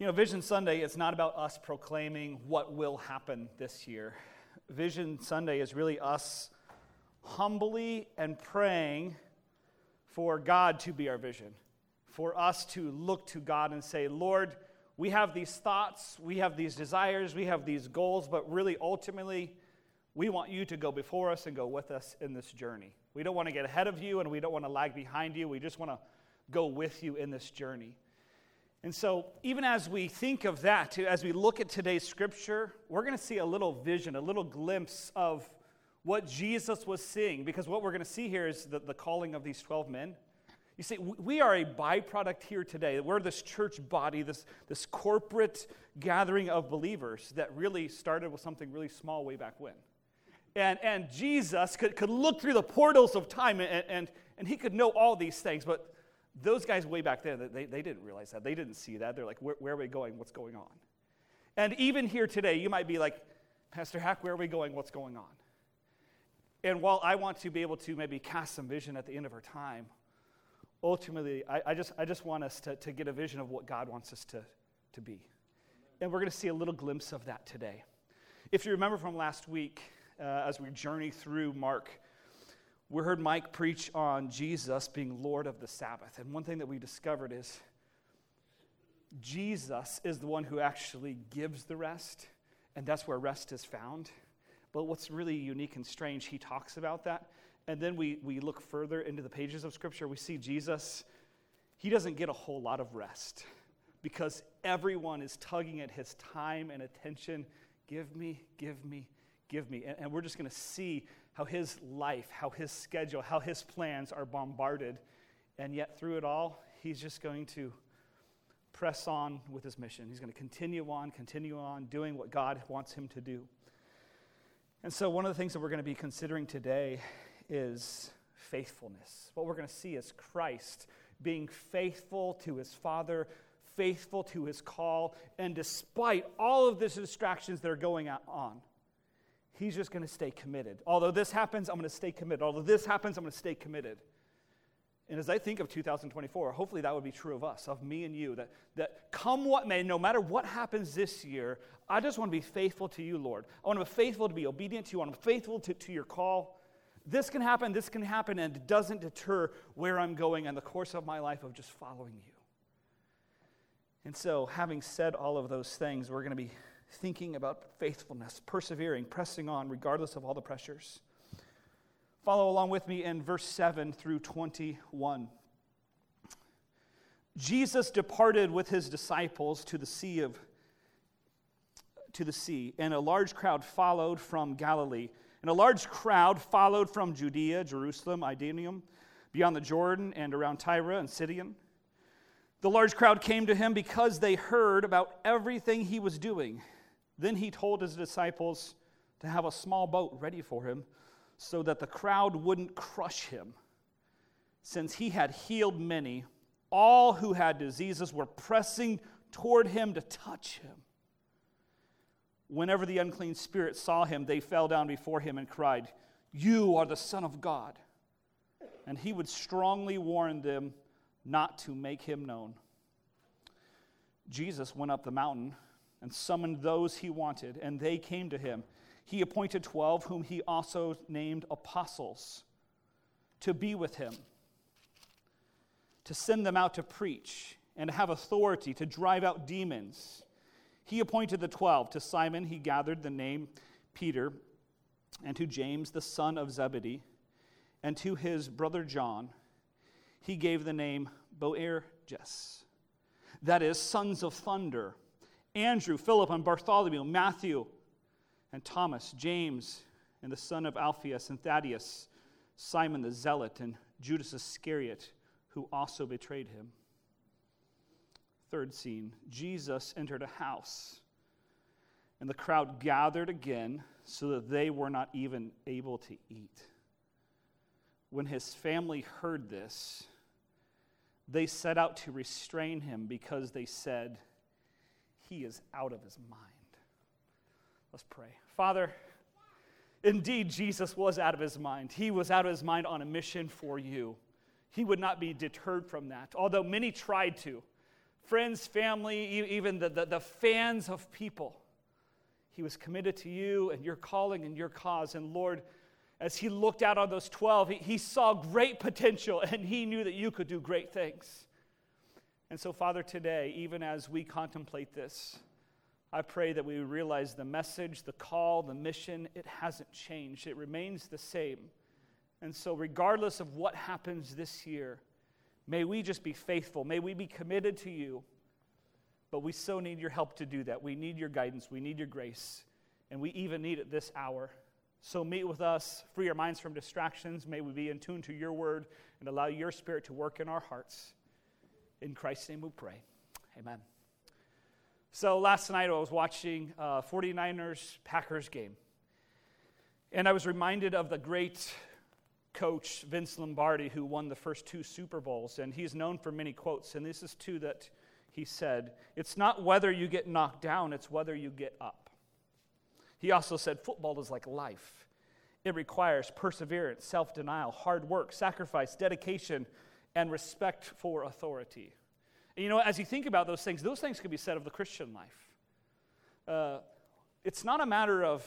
You know, Vision Sunday is not about us proclaiming what will happen this year. Vision Sunday is really us humbly and praying for God to be our vision, for us to look to God and say, Lord, we have these thoughts, we have these desires, we have these goals, but really ultimately, we want you to go before us and go with us in this journey. We don't want to get ahead of you and we don't want to lag behind you. We just want to go with you in this journey. And so, even as we think of that, as we look at today's scripture, we're going to see a little vision, a little glimpse of what Jesus was seeing, because what we're going to see here is the, the calling of these 12 men. You see, we are a byproduct here today. We're this church body, this, this corporate gathering of believers that really started with something really small way back when. And, and Jesus could, could look through the portals of time and, and, and he could know all these things, but those guys way back then, they, they didn't realize that. They didn't see that. They're like, where, where are we going? What's going on? And even here today, you might be like, Pastor Hack, where are we going? What's going on? And while I want to be able to maybe cast some vision at the end of our time, ultimately, I, I just, I just want us to, to get a vision of what God wants us to, to be. And we're going to see a little glimpse of that today. If you remember from last week, uh, as we journey through Mark, we heard Mike preach on Jesus being Lord of the Sabbath. And one thing that we discovered is Jesus is the one who actually gives the rest, and that's where rest is found. But what's really unique and strange, he talks about that. And then we, we look further into the pages of Scripture, we see Jesus, he doesn't get a whole lot of rest because everyone is tugging at his time and attention. Give me, give me, give me. And, and we're just going to see how his life, how his schedule, how his plans are bombarded. And yet, through it all, he's just going to press on with his mission. He's going to continue on, continue on doing what God wants him to do. And so, one of the things that we're going to be considering today is faithfulness. What we're going to see is Christ being faithful to his Father, faithful to his call, and despite all of the distractions that are going on, he's just going to stay committed. Although this happens, I'm going to stay committed. Although this happens, I'm going to stay committed. And as I think of 2024, hopefully that would be true of us, of me and you, that, that come what may, no matter what happens this year, I just want to be faithful to you, Lord. I want to be faithful to be obedient to you. I want to be faithful to, to your call. This can happen, this can happen, and it doesn't deter where I'm going and the course of my life of just following you. And so, having said all of those things, we're going to be thinking about faithfulness, persevering, pressing on, regardless of all the pressures. Follow along with me in verse 7 through 21. Jesus departed with his disciples to the sea of to the sea, and a large crowd followed from Galilee, and a large crowd followed from Judea, Jerusalem, Idumea, beyond the Jordan, and around Tyre and Sidon. The large crowd came to him because they heard about everything he was doing. Then he told his disciples to have a small boat ready for him so that the crowd wouldn't crush him. Since he had healed many, all who had diseases were pressing toward him to touch him. Whenever the unclean spirit saw him, they fell down before him and cried, You are the Son of God. And he would strongly warn them not to make him known. Jesus went up the mountain and summoned those he wanted, and they came to him. He appointed 12, whom he also named apostles, to be with him, to send them out to preach, and to have authority to drive out demons. He appointed the 12. To Simon, he gathered the name Peter, and to James, the son of Zebedee, and to his brother John, he gave the name Boanerges, that is, sons of thunder. Andrew, Philip, and Bartholomew, Matthew, and Thomas, James, and the son of Alphaeus, and Thaddeus, Simon the Zealot, and Judas Iscariot, who also betrayed him. Third scene Jesus entered a house, and the crowd gathered again so that they were not even able to eat. When his family heard this, they set out to restrain him because they said, he is out of his mind. Let's pray. Father, indeed, Jesus was out of his mind. He was out of his mind on a mission for you. He would not be deterred from that, although many tried to. friends, family, even the, the, the fans of people. He was committed to you and your calling and your cause. And Lord, as he looked out on those 12, he, he saw great potential and he knew that you could do great things. And so, Father, today, even as we contemplate this, I pray that we realize the message, the call, the mission, it hasn't changed. It remains the same. And so, regardless of what happens this year, may we just be faithful. May we be committed to you. But we so need your help to do that. We need your guidance. We need your grace. And we even need it this hour. So meet with us, free our minds from distractions. May we be in tune to your word and allow your spirit to work in our hearts. In Christ's name we pray. Amen. So last night I was watching uh, 49ers Packers game. And I was reminded of the great coach Vince Lombardi who won the first two Super Bowls. And he's known for many quotes. And this is two that he said It's not whether you get knocked down, it's whether you get up. He also said football is like life. It requires perseverance, self denial, hard work, sacrifice, dedication, and respect for authority. And you know, as you think about those things, those things can be said of the Christian life. Uh, it's not a matter of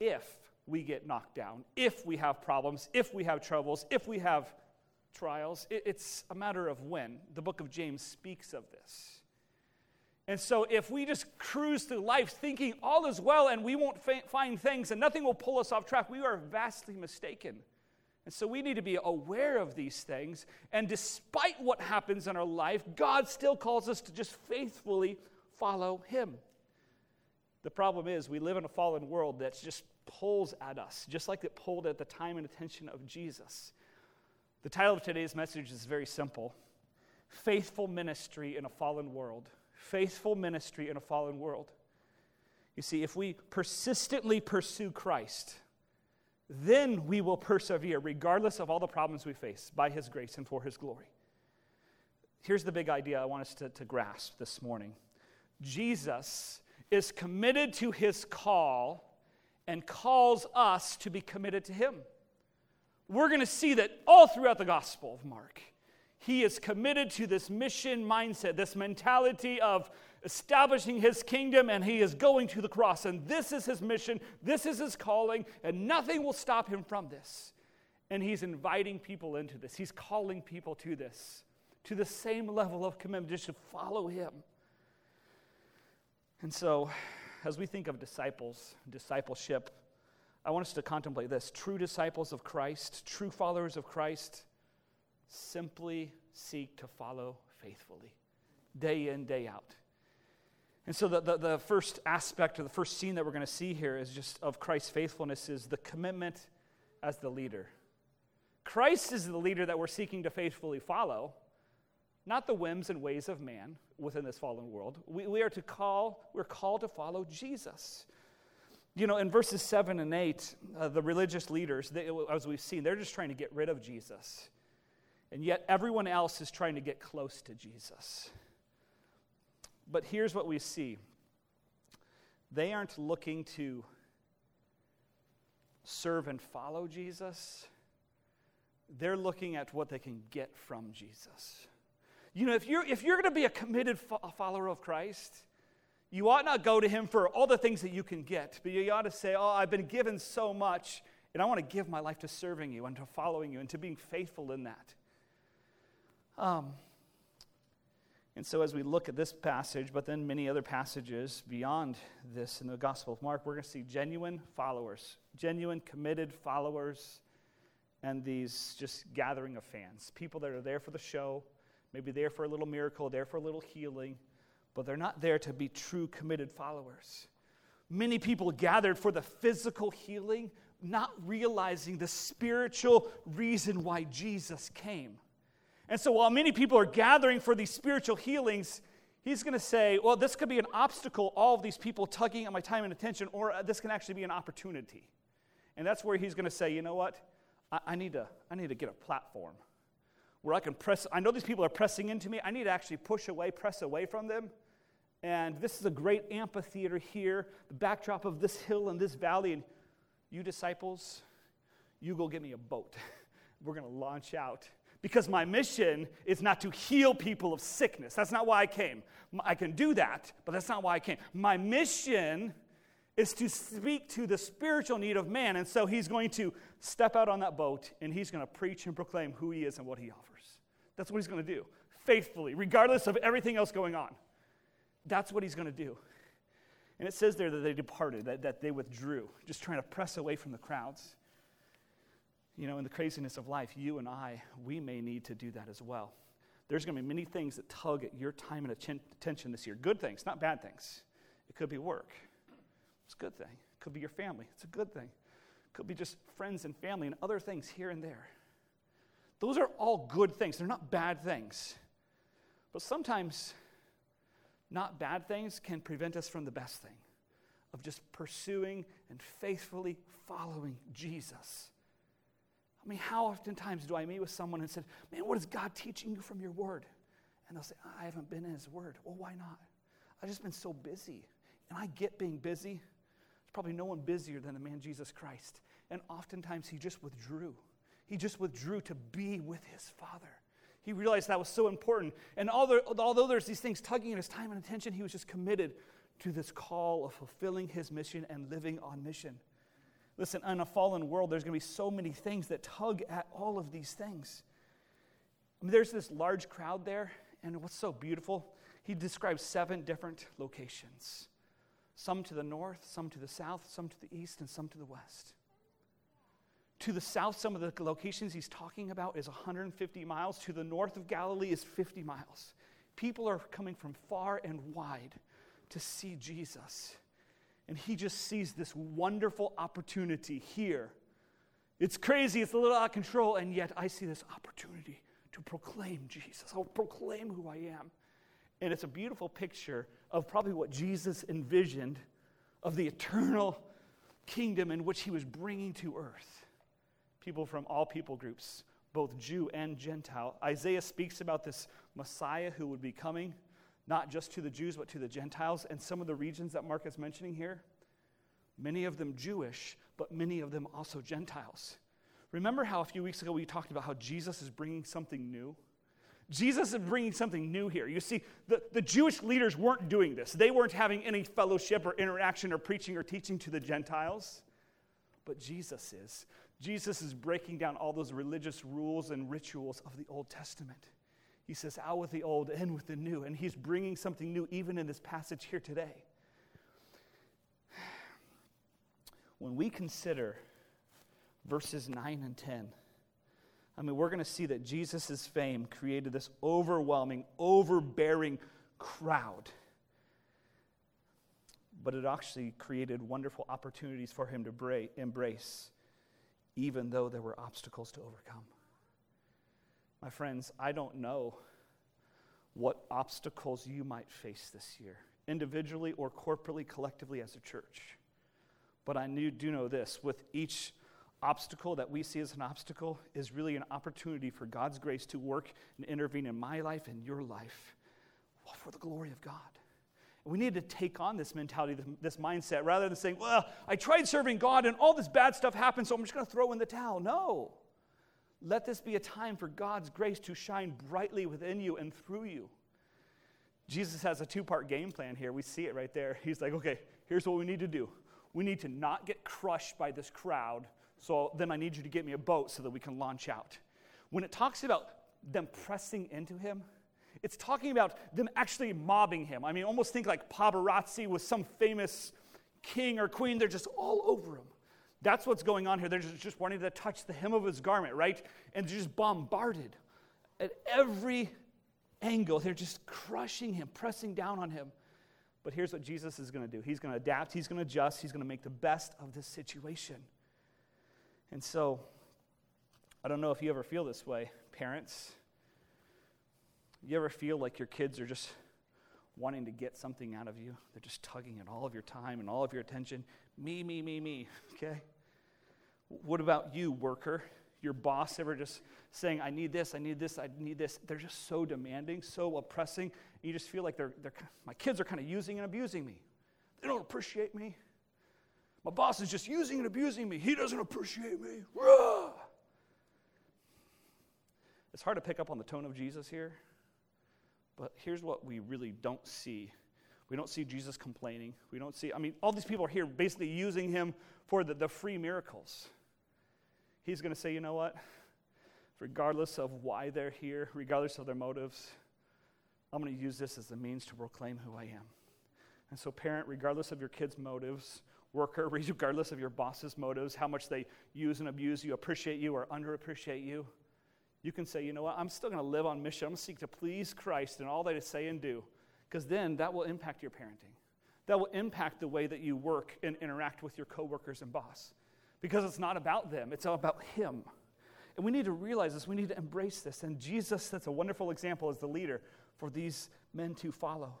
if we get knocked down, if we have problems, if we have troubles, if we have trials. It, it's a matter of when. The book of James speaks of this. And so, if we just cruise through life thinking all is well and we won't fa- find things and nothing will pull us off track, we are vastly mistaken. And so, we need to be aware of these things. And despite what happens in our life, God still calls us to just faithfully follow Him. The problem is, we live in a fallen world that just pulls at us, just like it pulled at the time and attention of Jesus. The title of today's message is very simple Faithful Ministry in a Fallen World faithful ministry in a fallen world. You see, if we persistently pursue Christ, then we will persevere regardless of all the problems we face by His grace and for His glory. Here's the big idea I want us to, to grasp this morning Jesus is committed to His call and calls us to be committed to Him. We're going to see that all throughout the Gospel of Mark. He is committed to this mission mindset, this mentality of establishing his kingdom, and he is going to the cross. And this is his mission, this is his calling, and nothing will stop him from this. And he's inviting people into this, he's calling people to this, to the same level of commitment, just to follow him. And so, as we think of disciples, discipleship, I want us to contemplate this. True disciples of Christ, true followers of Christ, simply seek to follow faithfully, day in, day out. And so, the, the, the, first aspect or the first scene that we're going to see here is just of Christ's faithfulness is the commitment as the leader. Christ is the leader that we're seeking to faithfully follow, not the whims and ways of man within this fallen world. We, we are to call, we're called to follow Jesus. You know, in verses 7 and 8, uh, the religious leaders, they, as we've seen, they're just trying to get rid of Jesus. And yet everyone else is trying to get close to Jesus. But here's what we see they aren't looking to serve and follow Jesus, they're looking at what they can get from Jesus. You know, if you're, if you're going to be a committed fo- follower of Christ, you ought not go to him for all the things that you can get, but you ought to say, Oh, I've been given so much, and I want to give my life to serving you and to following you and to being faithful in that. Um, and so, as we look at this passage, but then many other passages beyond this in the Gospel of Mark, we're going to see genuine followers, genuine committed followers, and these just gathering of fans. People that are there for the show, maybe there for a little miracle, there for a little healing, but they're not there to be true committed followers. Many people gathered for the physical healing, not realizing the spiritual reason why Jesus came. And so while many people are gathering for these spiritual healings, he's going to say, well, this could be an obstacle, all of these people tugging at my time and attention, or uh, this can actually be an opportunity. And that's where he's going to say, you know what? I, I, need to, I need to get a platform where I can press. I know these people are pressing into me. I need to actually push away, press away from them. And this is a great amphitheater here, the backdrop of this hill and this valley. And you disciples, you go get me a boat. We're going to launch out because my mission is not to heal people of sickness. That's not why I came. I can do that, but that's not why I came. My mission is to speak to the spiritual need of man. And so he's going to step out on that boat and he's going to preach and proclaim who he is and what he offers. That's what he's going to do, faithfully, regardless of everything else going on. That's what he's going to do. And it says there that they departed, that, that they withdrew, just trying to press away from the crowds. You know, in the craziness of life, you and I, we may need to do that as well. There's going to be many things that tug at your time and attention this year. Good things, not bad things. It could be work. It's a good thing. It could be your family. It's a good thing. It could be just friends and family and other things here and there. Those are all good things. They're not bad things. But sometimes, not bad things can prevent us from the best thing of just pursuing and faithfully following Jesus. I mean, how oftentimes do I meet with someone and say, Man, what is God teaching you from your word? And they'll say, I haven't been in his word. Well, why not? I've just been so busy. And I get being busy. There's probably no one busier than the man Jesus Christ. And oftentimes he just withdrew. He just withdrew to be with his Father. He realized that was so important. And although, although there's these things tugging at his time and attention, he was just committed to this call of fulfilling his mission and living on mission. Listen, in a fallen world, there's going to be so many things that tug at all of these things. I mean, there's this large crowd there, and what's so beautiful, he describes seven different locations some to the north, some to the south, some to the east, and some to the west. To the south, some of the locations he's talking about is 150 miles. To the north of Galilee is 50 miles. People are coming from far and wide to see Jesus. And he just sees this wonderful opportunity here. It's crazy, it's a little out of control, and yet I see this opportunity to proclaim Jesus. I'll proclaim who I am. And it's a beautiful picture of probably what Jesus envisioned of the eternal kingdom in which he was bringing to earth. People from all people groups, both Jew and Gentile. Isaiah speaks about this Messiah who would be coming not just to the Jews, but to the Gentiles. And some of the regions that Mark is mentioning here, many of them Jewish, but many of them also Gentiles. Remember how a few weeks ago we talked about how Jesus is bringing something new? Jesus is bringing something new here. You see, the, the Jewish leaders weren't doing this. They weren't having any fellowship or interaction or preaching or teaching to the Gentiles. But Jesus is. Jesus is breaking down all those religious rules and rituals of the Old Testament. He says, out with the old, in with the new. And he's bringing something new even in this passage here today. When we consider verses 9 and 10, I mean, we're going to see that Jesus' fame created this overwhelming, overbearing crowd. But it actually created wonderful opportunities for him to embrace, even though there were obstacles to overcome. My friends, I don't know what obstacles you might face this year, individually or corporately, collectively as a church. But I do know this with each obstacle that we see as an obstacle is really an opportunity for God's grace to work and intervene in my life and your life for the glory of God. we need to take on this mentality, this mindset, rather than saying, well, I tried serving God and all this bad stuff happened, so I'm just going to throw in the towel. No. Let this be a time for God's grace to shine brightly within you and through you. Jesus has a two part game plan here. We see it right there. He's like, okay, here's what we need to do. We need to not get crushed by this crowd. So then I need you to get me a boat so that we can launch out. When it talks about them pressing into him, it's talking about them actually mobbing him. I mean, almost think like paparazzi with some famous king or queen. They're just all over him. That's what's going on here. They're just, wanting to touch the hem of his garment, right? And they're just bombarded at every angle. They're just crushing him, pressing down on him. But here's what Jesus is going to do He's going to adapt, He's going to adjust, He's going to make the best of this situation. And so, I don't know if you ever feel this way, parents. You ever feel like your kids are just wanting to get something out of you? They're just tugging at all of your time and all of your attention. Me, me, me, me, okay? What about you, worker? Your boss ever just saying, I need this, I need this, I need this? They're just so demanding, so oppressing. You just feel like they're, they're, my kids are kind of using and abusing me. They don't appreciate me. My boss is just using and abusing me. He doesn't appreciate me. Rah! It's hard to pick up on the tone of Jesus here, but here's what we really don't see. We don't see Jesus complaining. We don't see, I mean, all these people are here basically using him for the, the free miracles. He's going to say, you know what? Regardless of why they're here, regardless of their motives, I'm going to use this as a means to proclaim who I am. And so, parent, regardless of your kids' motives, worker, regardless of your boss's motives, how much they use and abuse you, appreciate you or underappreciate you, you can say, you know what, I'm still going to live on mission. I'm going to seek to please Christ in all that I say and do, because then that will impact your parenting. That will impact the way that you work and interact with your coworkers and boss, because it's not about them, it's all about Him. And we need to realize this, we need to embrace this. And Jesus, that's a wonderful example as the leader for these men to follow.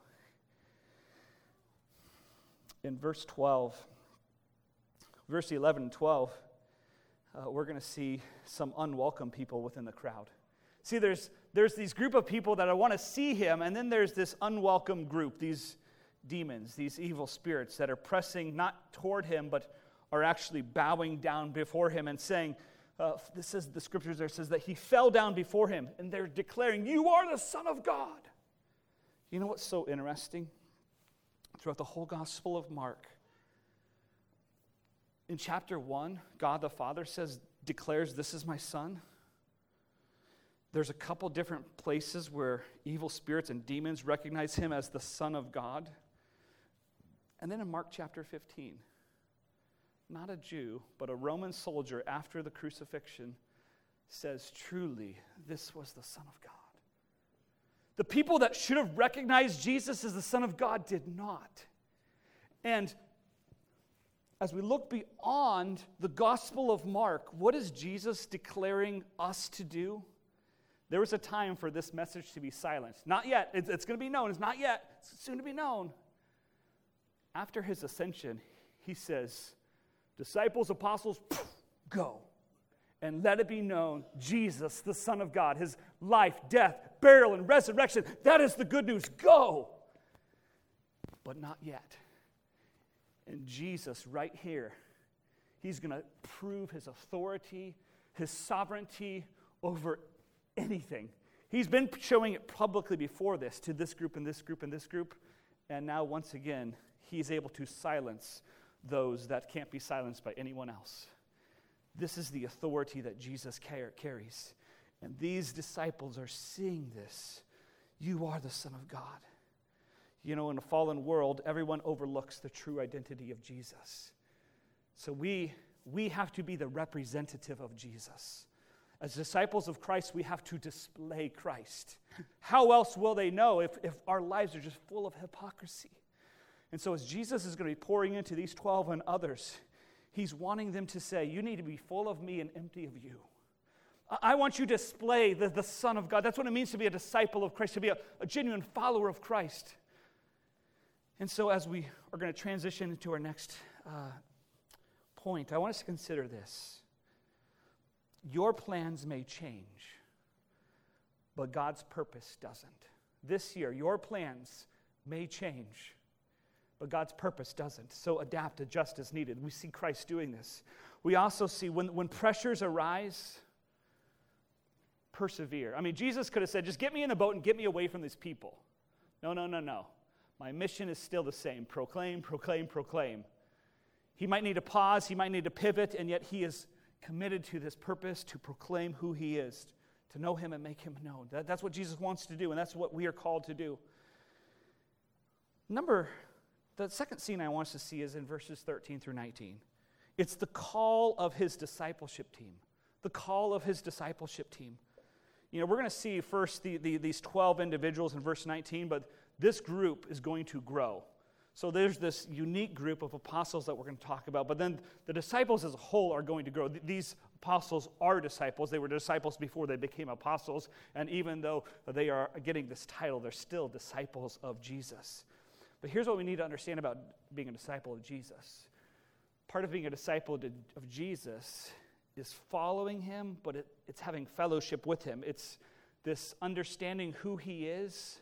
In verse 12, verse 11 and 12, uh, we're going to see some unwelcome people within the crowd. See, there's, there's these group of people that I want to see him, and then there's this unwelcome group, these demons, these evil spirits that are pressing not toward him, but are actually bowing down before him and saying, uh, this says the scriptures there says that he fell down before him, and they're declaring, You are the Son of God. You know what's so interesting? Throughout the whole Gospel of Mark, in chapter 1, God the Father says, declares, This is my son. There's a couple different places where evil spirits and demons recognize him as the Son of God. And then in Mark chapter 15, not a Jew, but a Roman soldier after the crucifixion says, Truly, this was the Son of God. The people that should have recognized Jesus as the Son of God did not. And as we look beyond the Gospel of Mark, what is Jesus declaring us to do? There was a time for this message to be silenced. Not yet. It's, it's going to be known. It's not yet. It's soon to be known. After his ascension, he says, Disciples, apostles, go. And let it be known Jesus, the Son of God, his life, death, burial, and resurrection. That is the good news. Go. But not yet. And Jesus, right here, he's going to prove his authority, his sovereignty over anything. He's been showing it publicly before this to this group and this group and this group. And now, once again, he's able to silence those that can't be silenced by anyone else. This is the authority that Jesus carries. And these disciples are seeing this. You are the Son of God. You know, in a fallen world, everyone overlooks the true identity of Jesus. So we, we have to be the representative of Jesus. As disciples of Christ, we have to display Christ. How else will they know if, if our lives are just full of hypocrisy? And so, as Jesus is going to be pouring into these 12 and others, he's wanting them to say, You need to be full of me and empty of you. I want you to display the, the Son of God. That's what it means to be a disciple of Christ, to be a, a genuine follower of Christ. And so, as we are going to transition into our next uh, point, I want us to consider this. Your plans may change, but God's purpose doesn't. This year, your plans may change, but God's purpose doesn't. So adapt, adjust as needed. We see Christ doing this. We also see when, when pressures arise, persevere. I mean, Jesus could have said, just get me in a boat and get me away from these people. No, no, no, no. My mission is still the same proclaim, proclaim, proclaim. He might need to pause, he might need to pivot, and yet he is committed to this purpose to proclaim who he is, to know him and make him known. That, that's what Jesus wants to do, and that's what we are called to do. Number, the second scene I want us to see is in verses 13 through 19. It's the call of his discipleship team. The call of his discipleship team. You know, we're going to see first the, the, these 12 individuals in verse 19, but this group is going to grow. So there's this unique group of apostles that we're going to talk about, but then the disciples as a whole are going to grow. These apostles are disciples. They were disciples before they became apostles, and even though they are getting this title, they're still disciples of Jesus. But here's what we need to understand about being a disciple of Jesus. Part of being a disciple of Jesus is following him, but it, it's having fellowship with him. It's this understanding who he is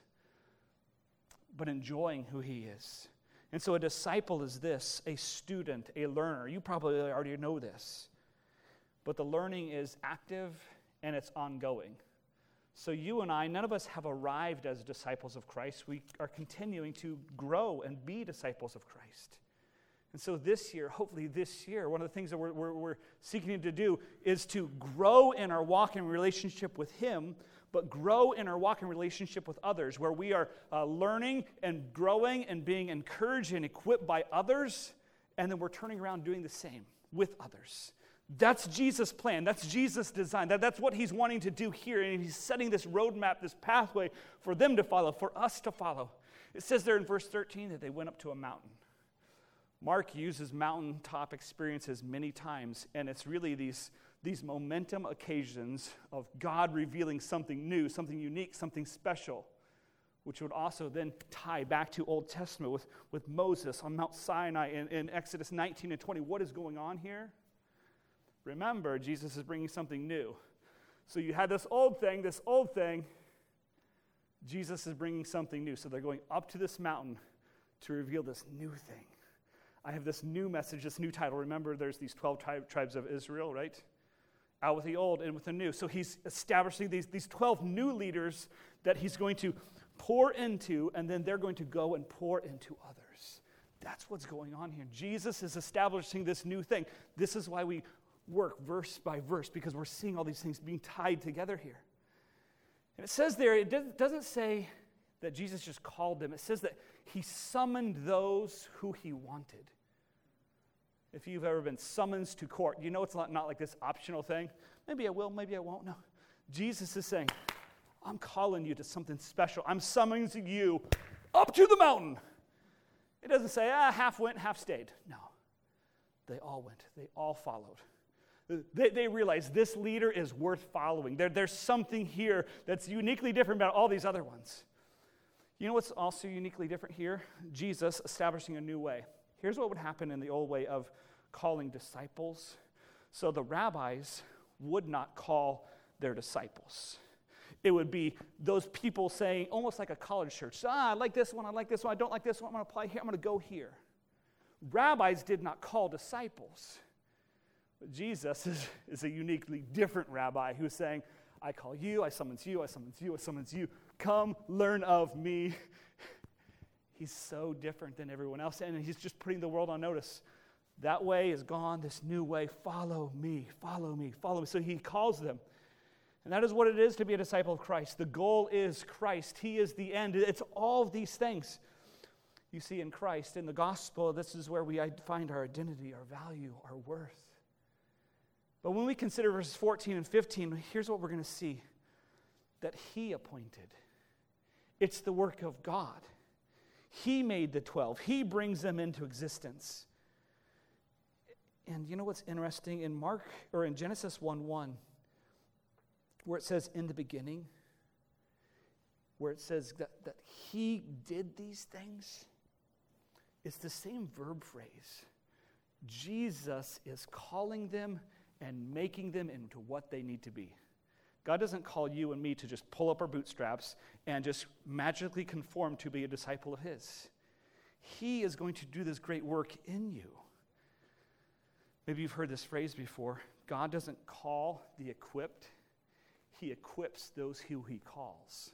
but enjoying who he is. And so a disciple is this a student, a learner. You probably already know this. But the learning is active and it's ongoing. So, you and I, none of us have arrived as disciples of Christ. We are continuing to grow and be disciples of Christ. And so, this year, hopefully, this year, one of the things that we're, we're, we're seeking to do is to grow in our walk and relationship with Him, but grow in our walk and relationship with others, where we are uh, learning and growing and being encouraged and equipped by others, and then we're turning around doing the same with others. That's Jesus' plan. That's Jesus' design. That, that's what he's wanting to do here. And he's setting this roadmap, this pathway for them to follow, for us to follow. It says there in verse 13 that they went up to a mountain. Mark uses mountaintop experiences many times, and it's really these, these momentum occasions of God revealing something new, something unique, something special, which would also then tie back to Old Testament with, with Moses on Mount Sinai in, in Exodus 19 and 20. What is going on here? Remember, Jesus is bringing something new. So you had this old thing, this old thing. Jesus is bringing something new. So they're going up to this mountain to reveal this new thing. I have this new message, this new title. Remember, there's these 12 tri- tribes of Israel, right? Out with the old and with the new. So he's establishing these, these 12 new leaders that he's going to pour into, and then they're going to go and pour into others. That's what's going on here. Jesus is establishing this new thing. This is why we work verse by verse because we're seeing all these things being tied together here. And it says there, it doesn't say that Jesus just called them, it says that he summoned those who he wanted. If you've ever been summoned to court, you know it's not, not like this optional thing. Maybe I will, maybe I won't. No. Jesus is saying, I'm calling you to something special. I'm summoning you up to the mountain. It doesn't say, ah, half went, half stayed. No. They all went, they all followed. They, they realize this leader is worth following. There, there's something here that's uniquely different about all these other ones. You know what's also uniquely different here? Jesus establishing a new way. Here's what would happen in the old way of calling disciples. So the rabbis would not call their disciples. It would be those people saying, almost like a college church, ah, I like this one, I like this one, I don't like this one, I'm to apply here, I'm to go here. Rabbis did not call disciples. Jesus is, is a uniquely different rabbi who's saying, I call you, I summons you, I summons you, I summons you. Come learn of me. He's so different than everyone else, and he's just putting the world on notice. That way is gone, this new way. Follow me, follow me, follow me. So he calls them. And that is what it is to be a disciple of Christ. The goal is Christ, He is the end. It's all these things you see in Christ. In the gospel, this is where we find our identity, our value, our worth. But when we consider verses 14 and 15, here's what we're going to see that He appointed. It's the work of God. He made the 12, He brings them into existence. And you know what's interesting? In Mark, or in Genesis 1 1, where it says, in the beginning, where it says that, that He did these things, it's the same verb phrase. Jesus is calling them and making them into what they need to be. God doesn't call you and me to just pull up our bootstraps and just magically conform to be a disciple of His. He is going to do this great work in you. Maybe you've heard this phrase before God doesn't call the equipped, He equips those who He calls.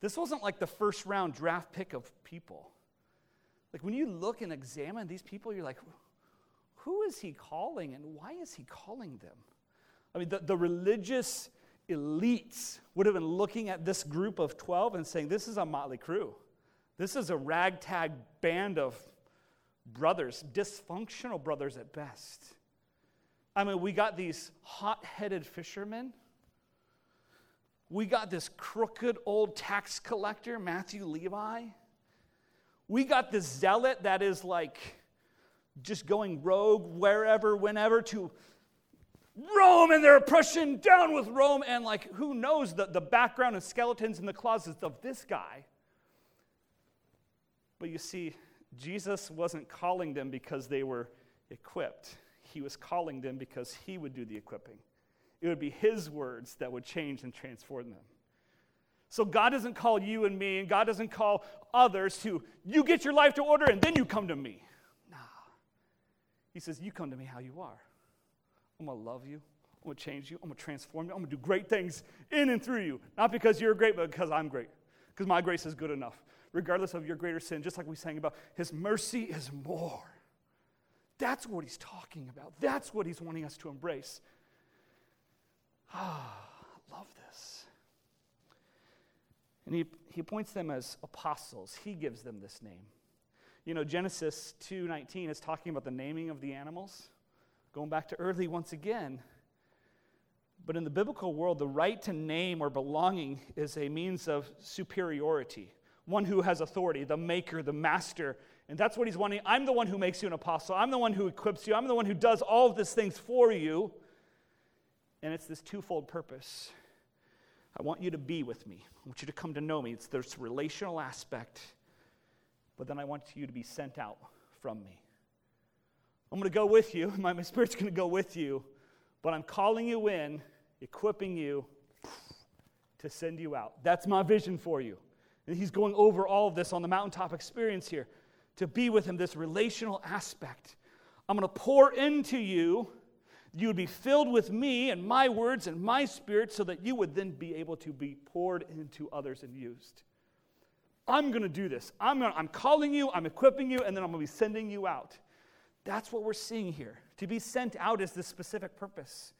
This wasn't like the first round draft pick of people. Like when you look and examine these people, you're like, who is he calling and why is he calling them? I mean, the, the religious elites would have been looking at this group of 12 and saying, This is a motley crew. This is a ragtag band of brothers, dysfunctional brothers at best. I mean, we got these hot headed fishermen. We got this crooked old tax collector, Matthew Levi. We got this zealot that is like just going rogue wherever, whenever to Rome and their oppression, down with Rome, and like who knows the, the background and skeletons in the closets of this guy. But you see, Jesus wasn't calling them because they were equipped. He was calling them because he would do the equipping. It would be his words that would change and transform them. So God doesn't call you and me, and God doesn't call others to, you get your life to order and then you come to me. He says, You come to me how you are. I'm going to love you. I'm going to change you. I'm going to transform you. I'm going to do great things in and through you. Not because you're great, but because I'm great. Because my grace is good enough, regardless of your greater sin. Just like we sang about, His mercy is more. That's what He's talking about. That's what He's wanting us to embrace. Ah, I love this. And he, he points them as apostles. He gives them this name. You know, Genesis 2:19 is talking about the naming of the animals. Going back to early once again, but in the biblical world, the right to name or belonging is a means of superiority, one who has authority, the maker, the master. And that's what he's wanting. I'm the one who makes you an apostle. I'm the one who equips you. I'm the one who does all of these things for you. And it's this twofold purpose. I want you to be with me. I want you to come to know me. It's this relational aspect. But then I want you to be sent out from me. I'm going to go with you. My, my spirit's going to go with you. But I'm calling you in equipping you to send you out. That's my vision for you. And he's going over all of this on the mountaintop experience here to be with him, this relational aspect. I'm going to pour into you. You would be filled with me and my words and my spirit so that you would then be able to be poured into others and used. I'm going to do this. I'm, gonna, I'm calling you, I'm equipping you, and then I'm going to be sending you out. That's what we're seeing here. To be sent out is this specific purpose.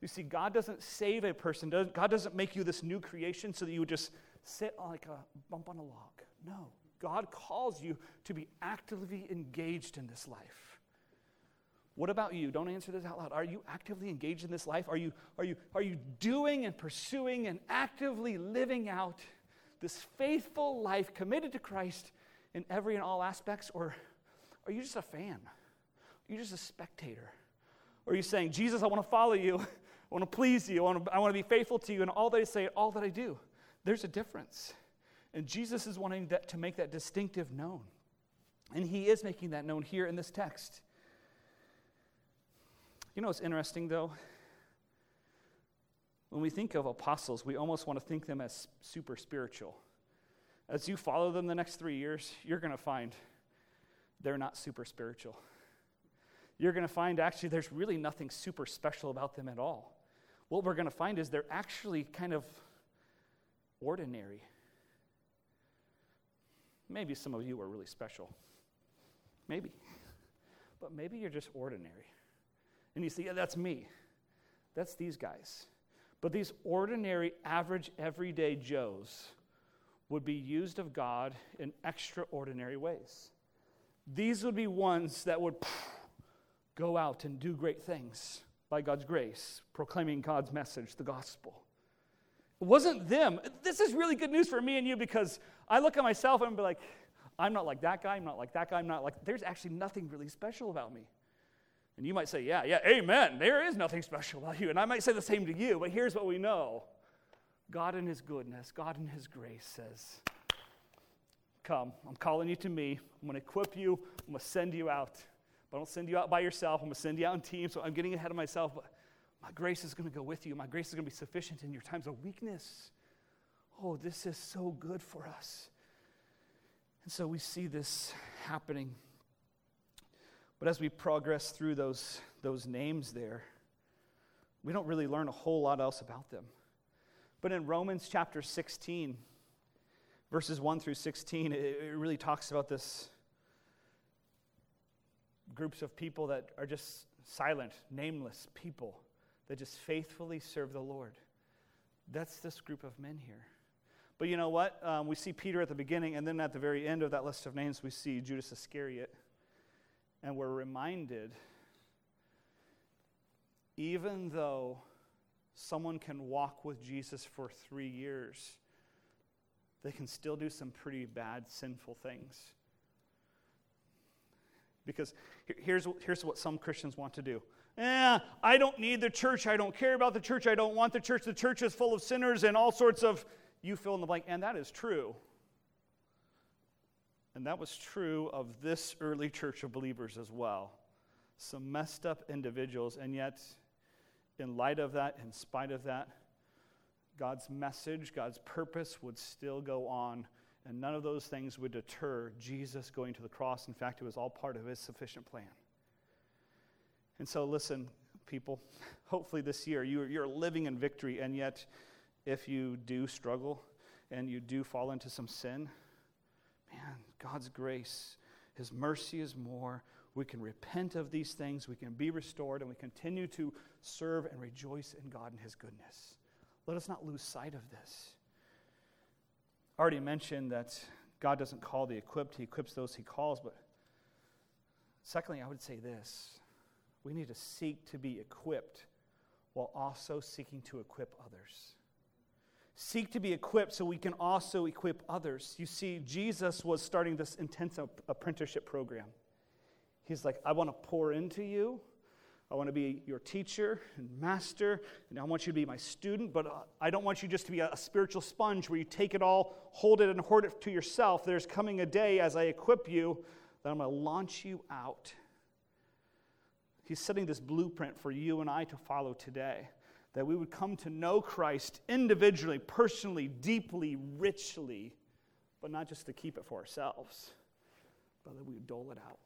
You see, God doesn't save a person. God doesn't make you this new creation so that you would just sit like a bump on a log. No. God calls you to be actively engaged in this life. What about you? Don't answer this out loud. Are you actively engaged in this life? Are you, are you, are you doing and pursuing and actively living out this faithful life committed to Christ in every and all aspects? Or are you just a fan? Are you just a spectator? Or are you saying, Jesus, I want to follow you? I want to please you. I want to, I want to be faithful to you in all that I say, all that I do. There's a difference. And Jesus is wanting that, to make that distinctive known. And he is making that known here in this text. You know what's interesting, though? When we think of apostles, we almost want to think them as super spiritual. As you follow them the next three years, you're going to find they're not super spiritual. You're going to find actually there's really nothing super special about them at all what we're going to find is they're actually kind of ordinary. Maybe some of you are really special. Maybe. But maybe you're just ordinary. And you see, yeah, that's me. That's these guys. But these ordinary, average, everyday Joes would be used of God in extraordinary ways. These would be ones that would go out and do great things by God's grace, proclaiming God's message, the gospel. It wasn't them. This is really good news for me and you because I look at myself and be like, I'm not like that guy, I'm not like that guy, I'm not like, there's actually nothing really special about me. And you might say, yeah, yeah, amen. There is nothing special about you. And I might say the same to you, but here's what we know God in His goodness, God in His grace says, Come, I'm calling you to me. I'm going to equip you, I'm going to send you out. But I don't send you out by yourself. I'm going to send you out in teams. So I'm getting ahead of myself. But my grace is going to go with you. My grace is going to be sufficient in your times of weakness. Oh, this is so good for us. And so we see this happening. But as we progress through those, those names there, we don't really learn a whole lot else about them. But in Romans chapter 16, verses 1 through 16, it, it really talks about this groups of people that are just silent, nameless people that just faithfully serve the Lord. That's this group of men here. But you know what? Um, we see Peter at the beginning, and then at the very end of that list of names, we see Judas Iscariot. And we're reminded even though someone can walk with Jesus for three years, they can still do some pretty bad, sinful things. Because here's, here's what some Christians want to do. Eh, I don't need the church. I don't care about the church. I don't want the church. The church is full of sinners and all sorts of, you fill in the blank. And that is true. And that was true of this early church of believers as well. Some messed up individuals, and yet, in light of that, in spite of that, God's message, God's purpose would still go on and none of those things would deter Jesus going to the cross. In fact, it was all part of his sufficient plan. And so, listen, people. Hopefully, this year you, you're living in victory, and yet, if you do struggle and you do fall into some sin, God's grace, His mercy is more. We can repent of these things, we can be restored, and we continue to serve and rejoice in God and His goodness. Let us not lose sight of this. I already mentioned that God doesn't call the equipped, He equips those He calls, but secondly, I would say this we need to seek to be equipped while also seeking to equip others. Seek to be equipped so we can also equip others. You see, Jesus was starting this intense apprenticeship program. He's like, I want to pour into you. I want to be your teacher and master, and I want you to be my student, but uh, I don't want you just to be a, spiritual sponge where you take it all, hold it, and hoard it to yourself. There's coming a day as I equip you that I'm going to launch you out He's setting this blueprint for you and I to follow today. That we would come to know Christ individually, personally, deeply, richly, but not just to keep it for ourselves, but that we would dole it out.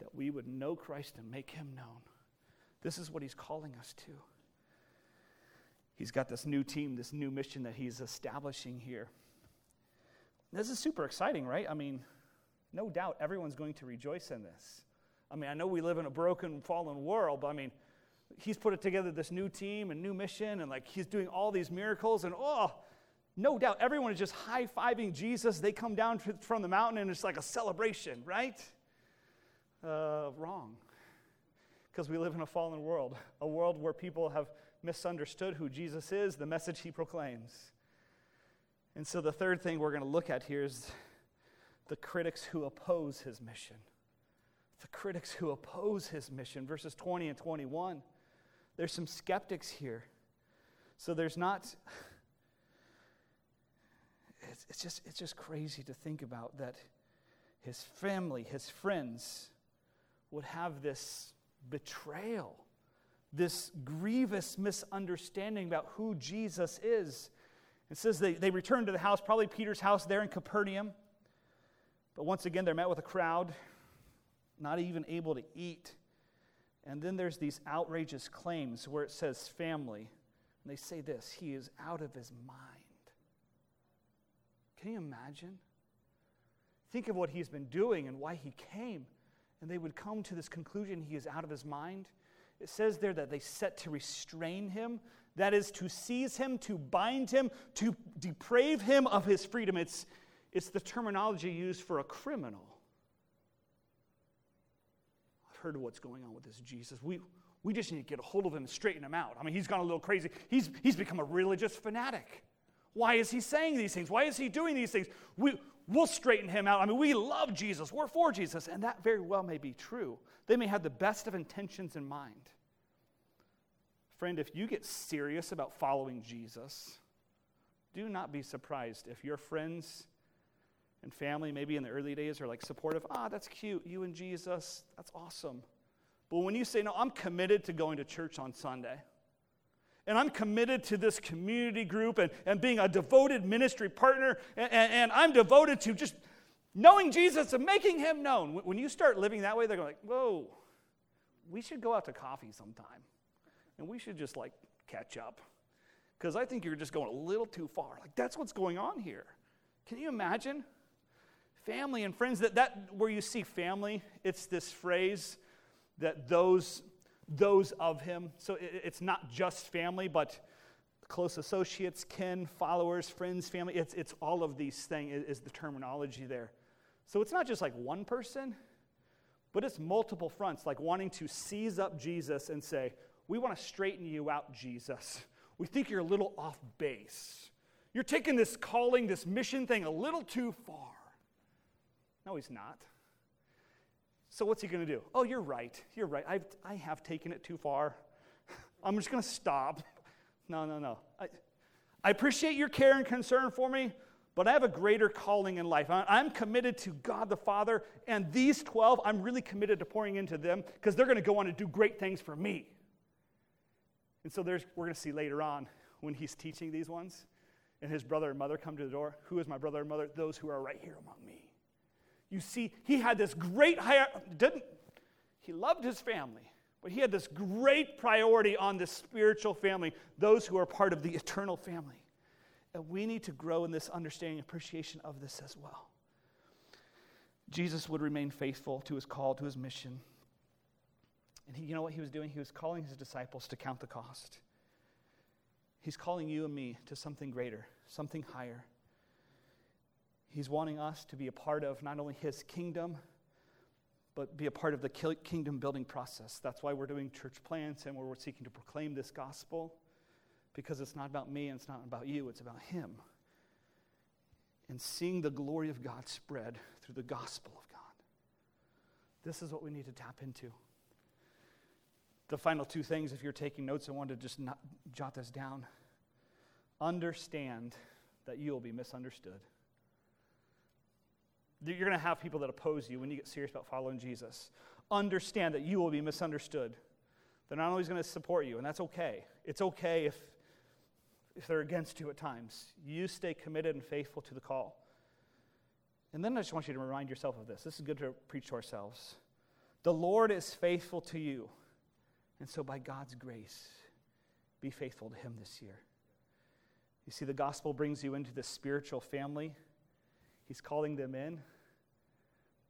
That we would know Christ and make him known. This is what he's calling us to. He's got this new team, this new mission that he's establishing here. This is super exciting, right? I mean, no doubt everyone's going to rejoice in this. I mean, I know we live in a broken, fallen world, but I mean, he's put it together this new team and new mission, and like he's doing all these miracles, and oh, no doubt everyone is just high fiving Jesus. They come down from the mountain, and it's like a celebration, right? Uh, wrong. Because we live in a fallen world, a world where people have misunderstood who Jesus is, the message he proclaims. And so the third thing we're going to look at here is the critics who oppose his mission the critics who oppose his mission, verses 20 and 21. There's some skeptics here. So there's not. It's, it's, just, it's just crazy to think about that his family, his friends, would have this betrayal, this grievous misunderstanding about who Jesus is. It says they, they returned to the house, probably Peter's house there in Capernaum. But once again, they're met with a crowd not even able to eat. And then there's these outrageous claims where it says family. And they say this He is out of his mind. Can you imagine? Think of what he's been doing and why he came. And they would come to this conclusion he is out of his mind. It says there that they set to restrain him, that is, to seize him, to bind him, to deprave him of his freedom. It's, it's the terminology used for a criminal heard what's going on with this Jesus. We, we just need to get a hold of him and straighten him out. I mean, he's gone a little crazy. He's, he's become a religious fanatic. Why is he saying these things? Why is he doing these things? We, we'll straighten him out. I mean, we love Jesus. We're for Jesus. And that very well may be true. They may have the best of intentions in mind. Friend, if you get serious about following Jesus, do not be surprised if your friends and family, maybe in the early days, are like supportive. Ah, that's cute. You and Jesus, that's awesome. But when you say, no, I'm committed to going to church on Sunday, and I'm committed to this community group and, and being a devoted ministry partner, and, and, and I'm devoted to just knowing Jesus and making him known. When you start living that way, they're going like, whoa, we should go out to coffee sometime. And we should just like catch up. Because I think you're just going a little too far. Like, that's what's going on here. Can you imagine? Family and friends that, that where you see family it's this phrase that those those of him. So it, it's not just family but close associates kin followers friends family. It's, it's all of these things is, is the terminology there. So it's not just like one person but it's multiple fronts like wanting to seize up jesus and say we want to straighten you out jesus. We think you're a little off base. You're taking this calling this mission thing a little too far no, he's not. So what's he going to do? Oh, you're right. You're right. I've, I have taken it too far. I'm just going to stop. No, no, no. I, I appreciate your care and concern for me, but I have a greater calling in life. I'm committed to God the Father, and these 12, I'm really committed to pouring into them because they're going to go on to do great things for me. And so there's, we're going to see later on when he's teaching these ones, and his brother and mother come to the door. Who is my brother and mother? Those who are right here among me. You see, he had this great high, didn't, he loved his family, But he had this great priority on this spiritual family, those who are part of the eternal family. And we need to grow in this understanding appreciation of this as well. Jesus would remain faithful to his call, to his mission. And he, you know what he was doing? He was calling his disciples to count the cost. He's calling you and me to something greater, something higher. He's wanting us to be a part of not only his kingdom, but be a part of the kingdom building process. That's why we're doing church plants and we're seeking to proclaim this gospel, because it's not about me and it's not about you, it's about him. And seeing the glory of God spread through the gospel of God. This is what we need to tap into. The final two things, if you're taking notes, I want to just jot this down. Understand that you will be misunderstood. You're going to have people that oppose you when you get serious about following Jesus. Understand that you will be misunderstood. They're not always going to support you, and that's okay. It's okay if, if they're against you at times. You stay committed and faithful to the call. And then I just want you to remind yourself of this. This is good to preach to ourselves. The Lord is faithful to you. And so, by God's grace, be faithful to Him this year. You see, the gospel brings you into this spiritual family. He's calling them in,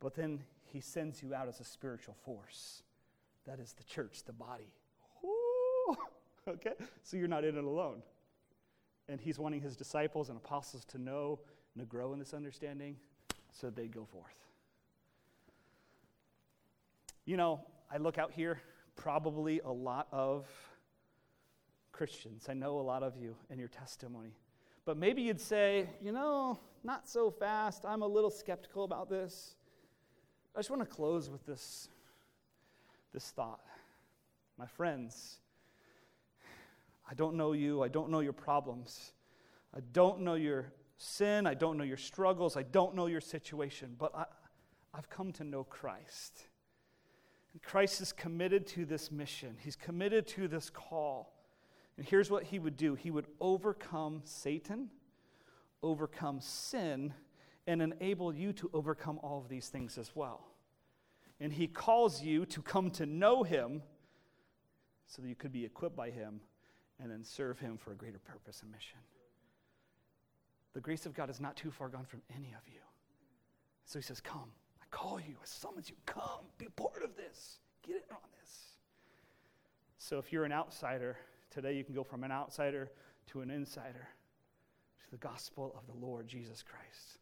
but then He sends you out as a spiritual force. That is the church, the body. Ooh, okay? So you're not in it alone. And He's wanting His disciples and apostles to know and to grow in this understanding so they go forth. You know, I look out here probably a lot of Christians. I know a lot of you in your testimony. But maybe you'd say, you know, not so fast. I'm a little skeptical about this. I just want to close with this, this thought. My friends, I don't know you. I don't know your problems. I don't know your sin. I don't know your struggles. I don't know your situation. But I, I've come to know Christ. And Christ is committed to this mission, He's committed to this call. And here's what He would do He would overcome Satan, overcome sin, and enable you to overcome all of these things as well. And He calls you to come to know Him so that you could be equipped by Him and then serve Him for a greater purpose and mission. The grace of God is not too far gone from any of you. So He says, Come I call you, I summons you. Come, be part of this. Get in on this. So if you're an outsider, today you can go from an outsider to an insider to the gospel of the Lord Jesus Christ.